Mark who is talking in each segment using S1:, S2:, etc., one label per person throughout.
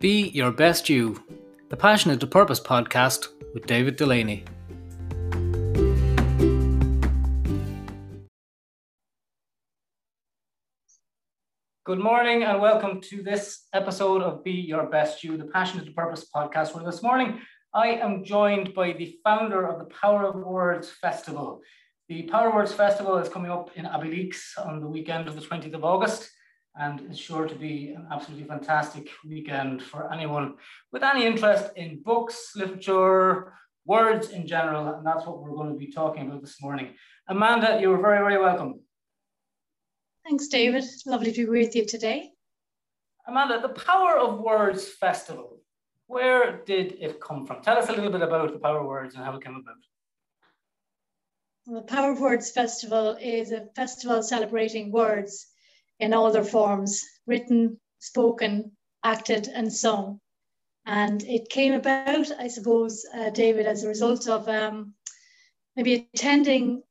S1: Be Your Best You, the Passionate to Purpose podcast with David Delaney. Good morning and welcome to this episode of Be Your Best You, the Passionate to Purpose podcast. Where this morning I am joined by the founder of the Power of Words Festival. The Power of Words Festival is coming up in Abbeyleix on the weekend of the 20th of August and it's sure to be an absolutely fantastic weekend for anyone with any interest in books, literature, words in general, and that's what we're going to be talking about this morning. Amanda, you're very, very welcome.
S2: Thanks, David. Lovely to be with you today.
S1: Amanda, the Power of Words Festival, where did it come from? Tell us a little bit about the Power of Words and how it came about.
S2: The Power of Words Festival is a festival celebrating words in all their forms written, spoken, acted, and sung. And it came about, I suppose, uh, David, as a result of um, maybe attending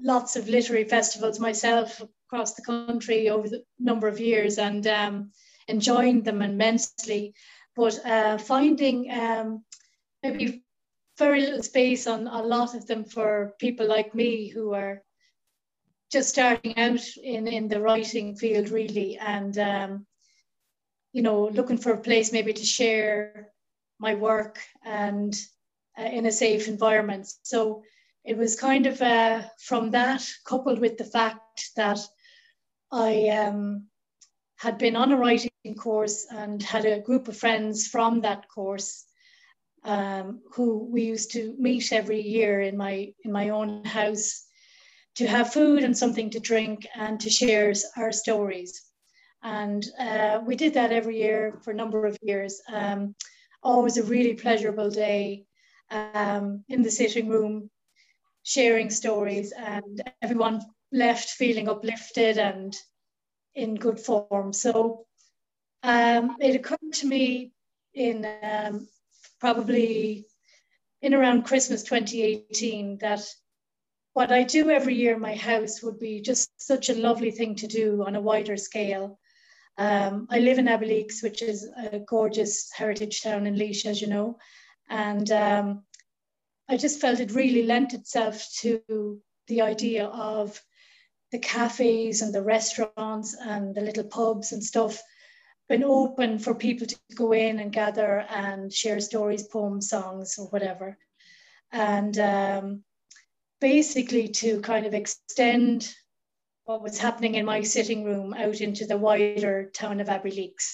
S2: lots of literary festivals myself across the country over the number of years and um, enjoying them immensely. But uh, finding um, maybe very little space on a lot of them for people like me who are just starting out in, in the writing field really and um, you know looking for a place maybe to share my work and uh, in a safe environment. So it was kind of uh, from that coupled with the fact that i um, had been on a writing course and had a group of friends from that course um, who we used to meet every year in my in my own house to have food and something to drink and to share our stories. And uh, we did that every year for a number of years. Um, always a really pleasurable day um, in the sitting room, sharing stories, and everyone left feeling uplifted and in good form. So um, it occurred to me in um, probably in around Christmas 2018 that what I do every year in my house would be just such a lovely thing to do on a wider scale. Um, I live in Abbeyleix, which is a gorgeous heritage town in Laois, as you know, and um, I just felt it really lent itself to the idea of the cafes and the restaurants and the little pubs and stuff been open for people to go in and gather and share stories, poems, songs, or whatever. And um, basically to kind of extend what was happening in my sitting room out into the wider town of Abbeyleix.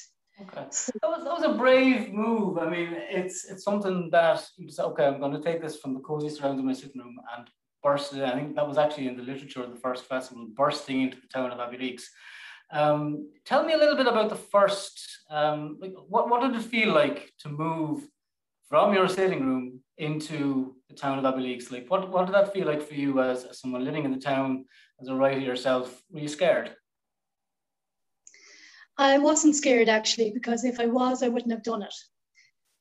S1: Okay, that was that was a brave move. I mean, it's it's something that you say, okay, I'm going to take this from the cozy surrounds of my sitting room and burst it. I think that was actually in the literature of the first festival, bursting into the town of Abbeyleix. Um, tell me a little bit about the first. Um, like, what what did it feel like to move from your sitting room into the town of Abbeyleix? Like, what, what did that feel like for you as, as someone living in the town, as a writer yourself? Were you scared?
S2: I wasn't scared actually, because if I was, I wouldn't have done it.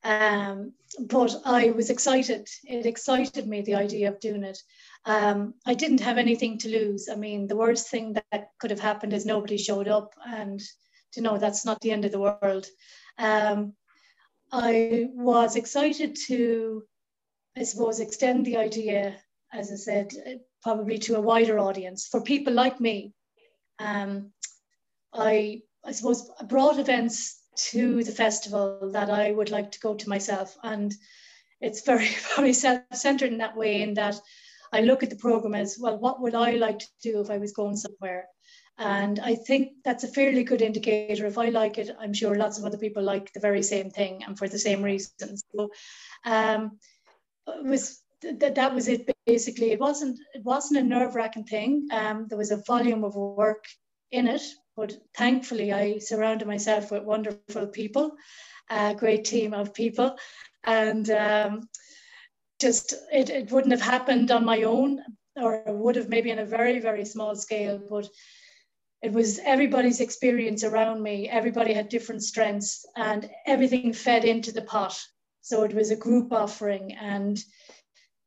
S2: Um, but I was excited. It excited me, the idea of doing it. Um, I didn't have anything to lose. I mean, the worst thing that could have happened is nobody showed up, and to know that's not the end of the world. Um, I was excited to, I suppose, extend the idea, as I said, probably to a wider audience for people like me. Um, I, I suppose, brought events to the festival that I would like to go to myself. And it's very, very self-centered in that way, in that I look at the program as well, what would I like to do if I was going somewhere? And I think that's a fairly good indicator. If I like it, I'm sure lots of other people like the very same thing and for the same reasons. So um, was that that was it basically. It wasn't it wasn't a nerve wracking thing. Um, there was a volume of work in it, but thankfully I surrounded myself with wonderful people, a great team of people, and um, just it, it wouldn't have happened on my own or would have maybe on a very very small scale but it was everybody's experience around me. Everybody had different strengths and everything fed into the pot. So it was a group offering and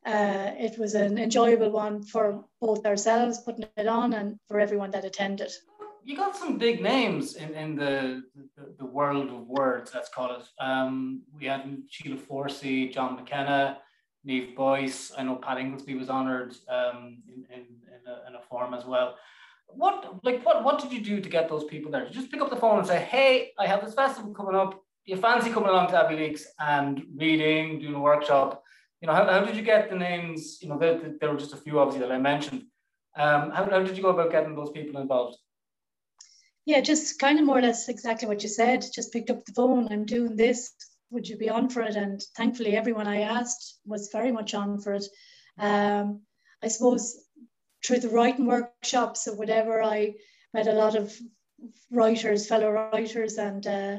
S2: uh, it was an enjoyable one for both ourselves putting it on and for everyone that attended.
S1: you got some big names in, in the, the, the world of words, let's call it. Um, we had Sheila Forsey, John McKenna, Niamh Boyce. I know Pat Ingoldsby was honoured um, in, in, in, a, in a forum as well. What like what what did you do to get those people there? Did you just pick up the phone and say, "Hey, I have this festival coming up. Do you fancy coming along to Abbeyleix and reading, doing a workshop?" You know, how, how did you get the names? You know, there, there were just a few obviously that I mentioned. Um, how, how did you go about getting those people involved?
S2: Yeah, just kind of more or less exactly what you said. Just picked up the phone. I'm doing this. Would you be on for it? And thankfully, everyone I asked was very much on for it. Um, I suppose through the writing workshops or whatever, I met a lot of writers, fellow writers, and uh,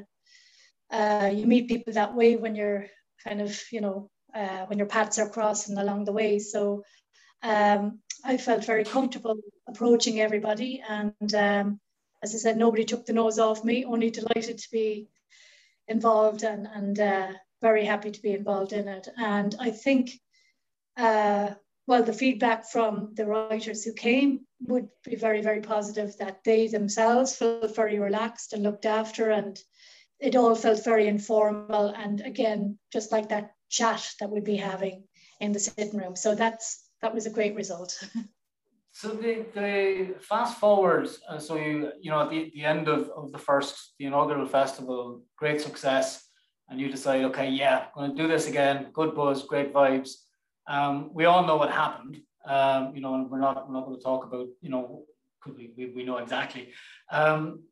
S2: uh, you meet people that way when you're kind of, you know, uh, when your paths are crossing along the way. So um, I felt very comfortable approaching everybody. And um, as I said, nobody took the nose off me, only delighted to be involved and, and uh, very happy to be involved in it. And I think, uh, well, the feedback from the writers who came would be very, very positive that they themselves felt very relaxed and looked after and it all felt very informal and again just like that chat that we'd be having in the sitting room so that's that was a great result.
S1: so the, the fast forward, uh, so you you know at the, the end of, of the first the inaugural festival, great success, and you decide, okay, yeah, I'm going to do this again. Good buzz, great vibes. Um, we all know what happened. Um, you know, and we're not we're not going to talk about you know we we, we know exactly. Um,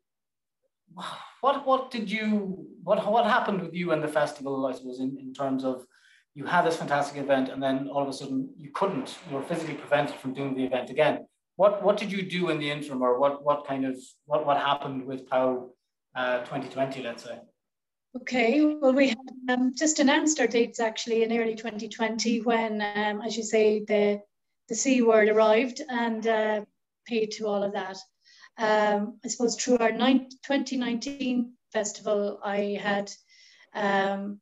S1: what what did you what what happened with you and the festival? I suppose in, in terms of you had this fantastic event and then all of a sudden you couldn't, you were physically prevented from doing the event again. What, what did you do in the interim or what, what kind of, what, what happened with POW uh, 2020, let's say?
S2: Okay, well, we had um, just announced our dates actually in early 2020 when, um, as you say, the, the C word arrived and uh, paid to all of that. Um, I suppose through our 2019 festival, I had um,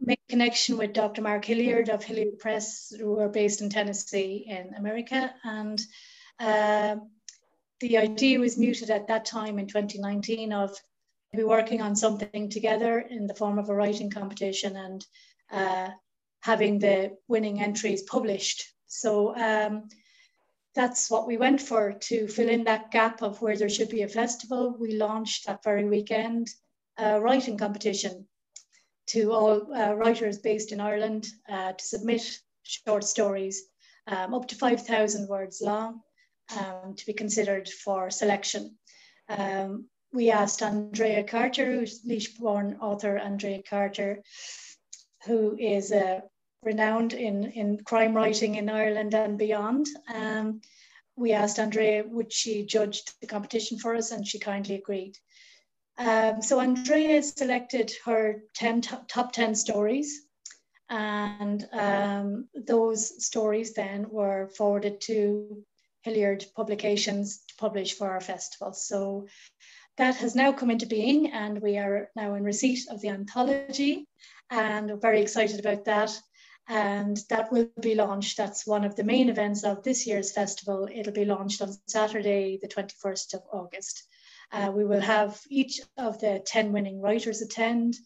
S2: make connection with Dr. Mark Hilliard of Hilliard Press, who are based in Tennessee in America. And uh, the idea was muted at that time in 2019 of be working on something together in the form of a writing competition and uh, having the winning entries published. So um, that's what we went for to fill in that gap of where there should be a festival. We launched that very weekend a writing competition to all uh, writers based in Ireland uh, to submit short stories um, up to 5,000 words long um, to be considered for selection. Um, we asked Andrea Carter, who's Laois-born author Andrea Carter, who is uh, renowned in, in crime writing in Ireland and beyond. Um, we asked Andrea, would she judge the competition for us, and she kindly agreed. Um, so Andrea selected her 10 top, top 10 stories and um, those stories then were forwarded to Hilliard Publications to publish for our festival. So that has now come into being and we are now in receipt of the anthology and we're very excited about that. And that will be launched. That's one of the main events of this year's festival. It'll be launched on Saturday, the 21st of August. Uh, we will have each of the 10 winning writers attend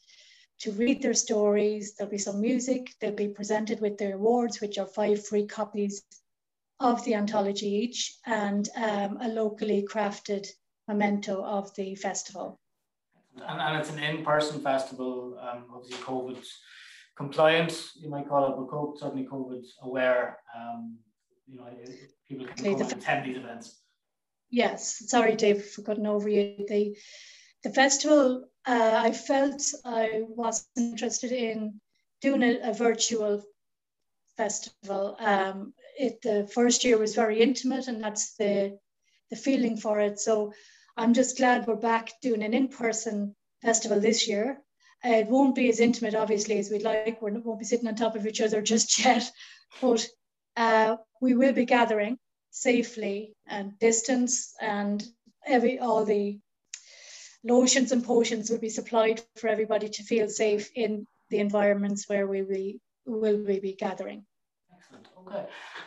S2: to read their stories. There'll be some music. They'll be presented with their awards, which are five free copies of the anthology each and um, a locally crafted memento of the festival.
S1: And, and it's an in-person festival, um, obviously COVID compliant, you might call it, but certainly COVID aware. Um, you know, people can come and attend these events.
S2: Yes, sorry, Dave, for cutting over you. The, the festival, uh, I felt I was interested in doing a, a virtual festival. Um, it, the first year was very intimate, and that's the, the feeling for it. So I'm just glad we're back doing an in person festival this year. Uh, it won't be as intimate, obviously, as we'd like. We won't be sitting on top of each other just yet, but uh, we will be gathering safely and distance and every all the lotions and potions will be supplied for everybody to feel safe in the environments where we will, will we be gathering.
S1: Excellent. Okay.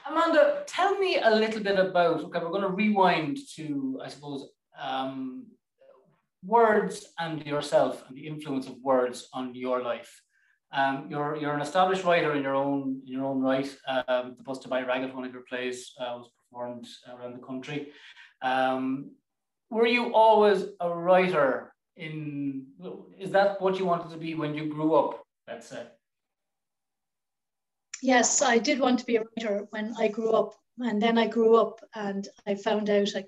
S1: Amanda, tell me a little bit about, okay, we're going to rewind to, I suppose, um, words and yourself and the influence of words on your life. Um, you're you're an established writer in your own in your own right. Um, the Busted by Ragged, one of your plays, uh, was performed around the country. Um, were you always a writer? In is that what you wanted to be when you grew up? Let's say.
S2: Yes, I did want to be a writer when I grew up, and then I grew up and I found out I,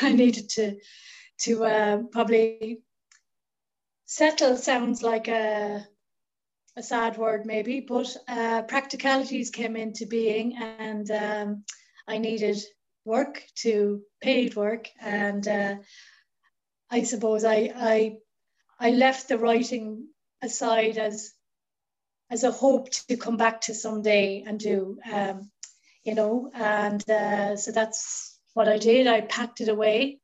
S2: I needed to to uh, probably settle. Sounds like a a sad word maybe, but uh, practicalities came into being, and um, I needed work to paid work, and uh, I suppose I I I left the writing aside as as a hope to come back to someday and do, um, you know, and uh, so that's what I did. I packed it away,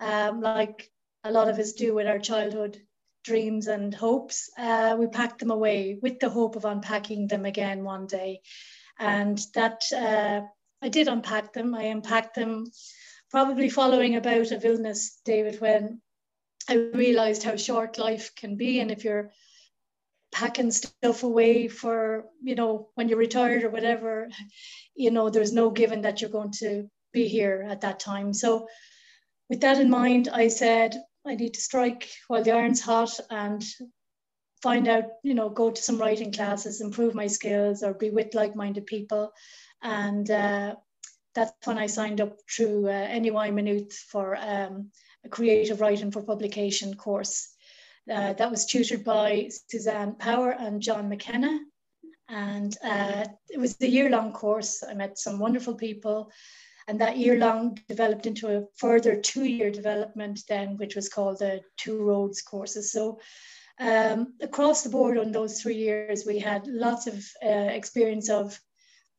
S2: um, like a lot of us do with our childhood dreams and hopes. Uh, we packed them away with the hope of unpacking them again one day, and that uh, I did unpack them. I unpacked them probably following about of illness, David, when I realized how short life can be, and if you're packing stuff away for you know when you're retired or whatever you know there's no given that you're going to be here at that time so with that in mind i said i need to strike while the iron's hot and find out you know go to some writing classes improve my skills or be with like-minded people and uh, that's when i signed up through uh, NUI Maynooth for um, a creative writing for publication course uh, that was tutored by Suzanne Power and John McKenna. And uh, it was a year long course. I met some wonderful people. And that year long developed into a further two year development, then, which was called the Two Roads courses. So, um, across the board on those three years, we had lots of uh, experience of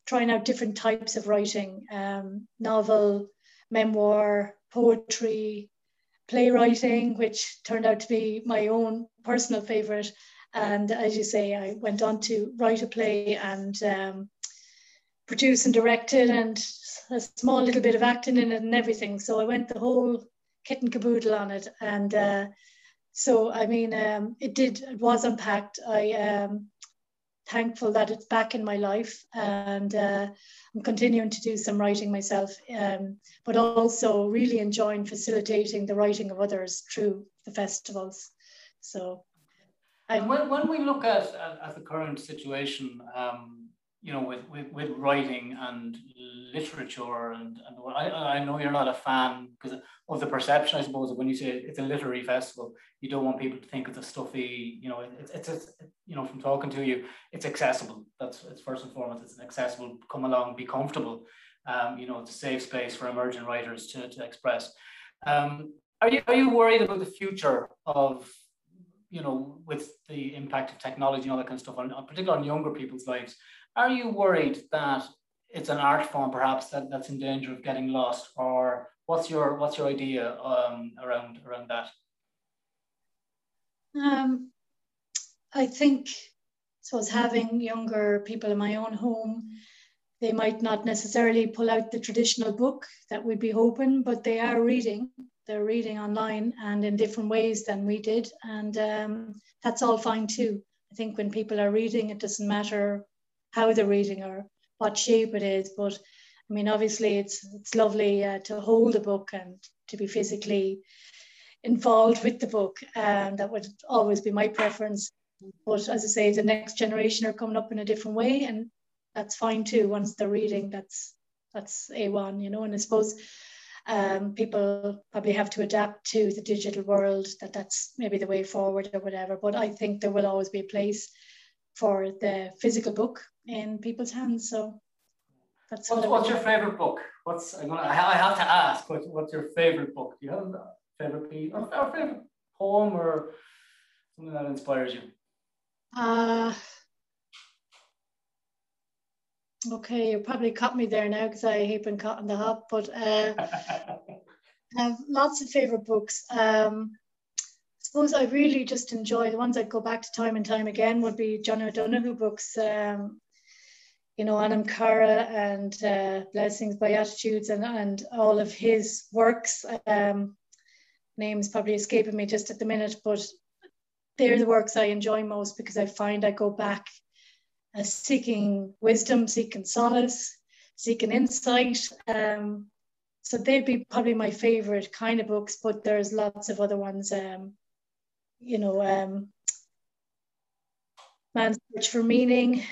S2: trying out different types of writing um, novel, memoir, poetry, playwriting, which turned out to be my own personal favorite. And as you say, I went on to write a play and um, produce and direct it, and a small little bit of acting in it and everything. So I went the whole kit and caboodle on it. And uh, so, I mean, um, it did, it was unpacked. I um, thankful that it's back in my life and uh, I'm continuing to do some writing myself, um, but also really enjoying facilitating the writing of others through the festivals. So,
S1: and when, when we look at, at, at the current situation, um, you know, with, with, with writing and literature, and, and I, I know you're not a fan because of the perception, I suppose, when you say it's a literary festival, you don't want people to think it's a stuffy, you know, it's, it's, you know, from talking to you, it's accessible. That's it's first and foremost, it's an accessible, come along, be comfortable. Um, you know, it's a safe space for emerging writers to, to express. Um, are you are you worried about the future of you know with the impact of technology and all that kind of stuff on particularly on younger people's lives are you worried that it's an art form perhaps that, that's in danger of getting lost or what's your what's your idea um, around around that?
S2: Um, i think so as having younger people in my own home they might not necessarily pull out the traditional book that we'd be hoping but they are reading. They're reading online and in different ways than we did and um, that's all fine too. I think when people are reading it doesn't matter how they're reading or what shape it is. But I mean, obviously, it's it's lovely uh, to hold a book and to be physically involved with the book, and that would always be my preference. But as I say, the next generation are coming up in a different way, and that's fine too. Once they're reading, that's that's a one, you know. And I suppose um, people probably have to adapt to the digital world. That that's maybe the way forward or whatever. But I think there will always be a place for the physical book in people's hands. So
S1: that's what's, what's your favorite book? What's I'm gonna, I have to ask. What's, what's your favorite book? Do you have a favorite piece or, or favorite poem or something that inspires you?
S2: Uh, okay, you probably caught me there now because I hate being caught in the hop. But uh, I have lots of favorite books. Um, suppose I really just enjoy the ones I'd go back to time and time again would be John O'Donohue books, um, you know, Anam Cara and uh, Blessings, Beatitudes, and, and all of his works. Um, names probably escaping me just at the minute, but they're the works I enjoy most because I find I go back uh, seeking wisdom, seeking solace, seeking insight. Um, so they'd be probably my favorite kind of books, but there's lots of other ones. Um, you know, um, Man's Search for Meaning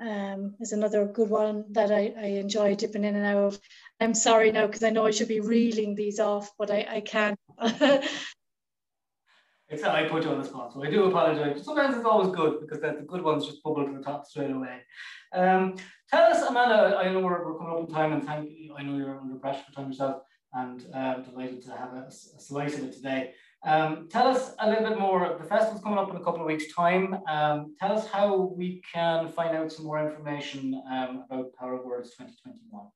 S2: um, is another good one that I, I enjoy dipping in and out of. I'm sorry now because I know I should be reeling these off, but I, I can't.
S1: it's I put you on the spot, so I do apologize. Sometimes it's always good because the, the good ones just bubble to the top straight away. Um, tell us, Amanda. I know we're, we're coming up in time, and thank you. I know you're under pressure for time yourself, and uh, delighted to have a, a slice of it today. Um, tell us a little bit more. The festival's coming up in a couple of weeks' time. Um, tell us how we can find out some more information um, about Power of Words 2021.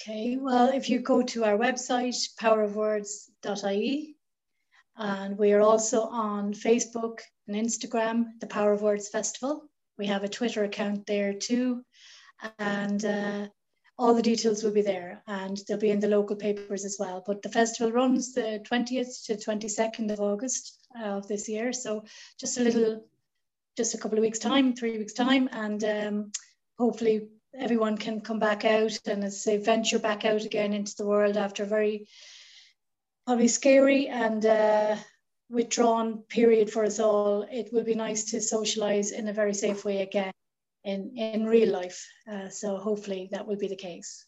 S2: Okay, well, if you go to our website, powerofwords.ie, and we are also on Facebook and Instagram, the Power of Words Festival. We have a Twitter account there too. And uh, all the details will be there and they'll be in the local papers as well. But the festival runs the 20th to 22nd of August of this year. So just a little, just a couple of weeks time, three weeks time. And um, hopefully everyone can come back out and as say, venture back out again into the world after a very probably scary and uh, withdrawn period for us all. It will be nice to socialize in a very safe way again in, in real life. Uh, so hopefully that will be the case.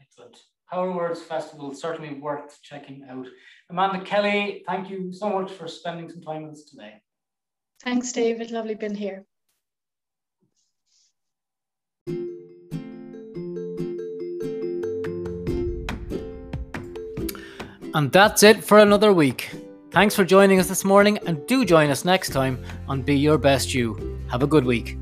S1: Excellent. Power Words Festival certainly worth checking out. Amanda Kelly, thank you so much for spending some time with us today.
S2: Thanks, David. Lovely being here.
S1: And that's it for another week. Thanks for joining us this morning and do join us next time on Be Your Best You. Have a good week.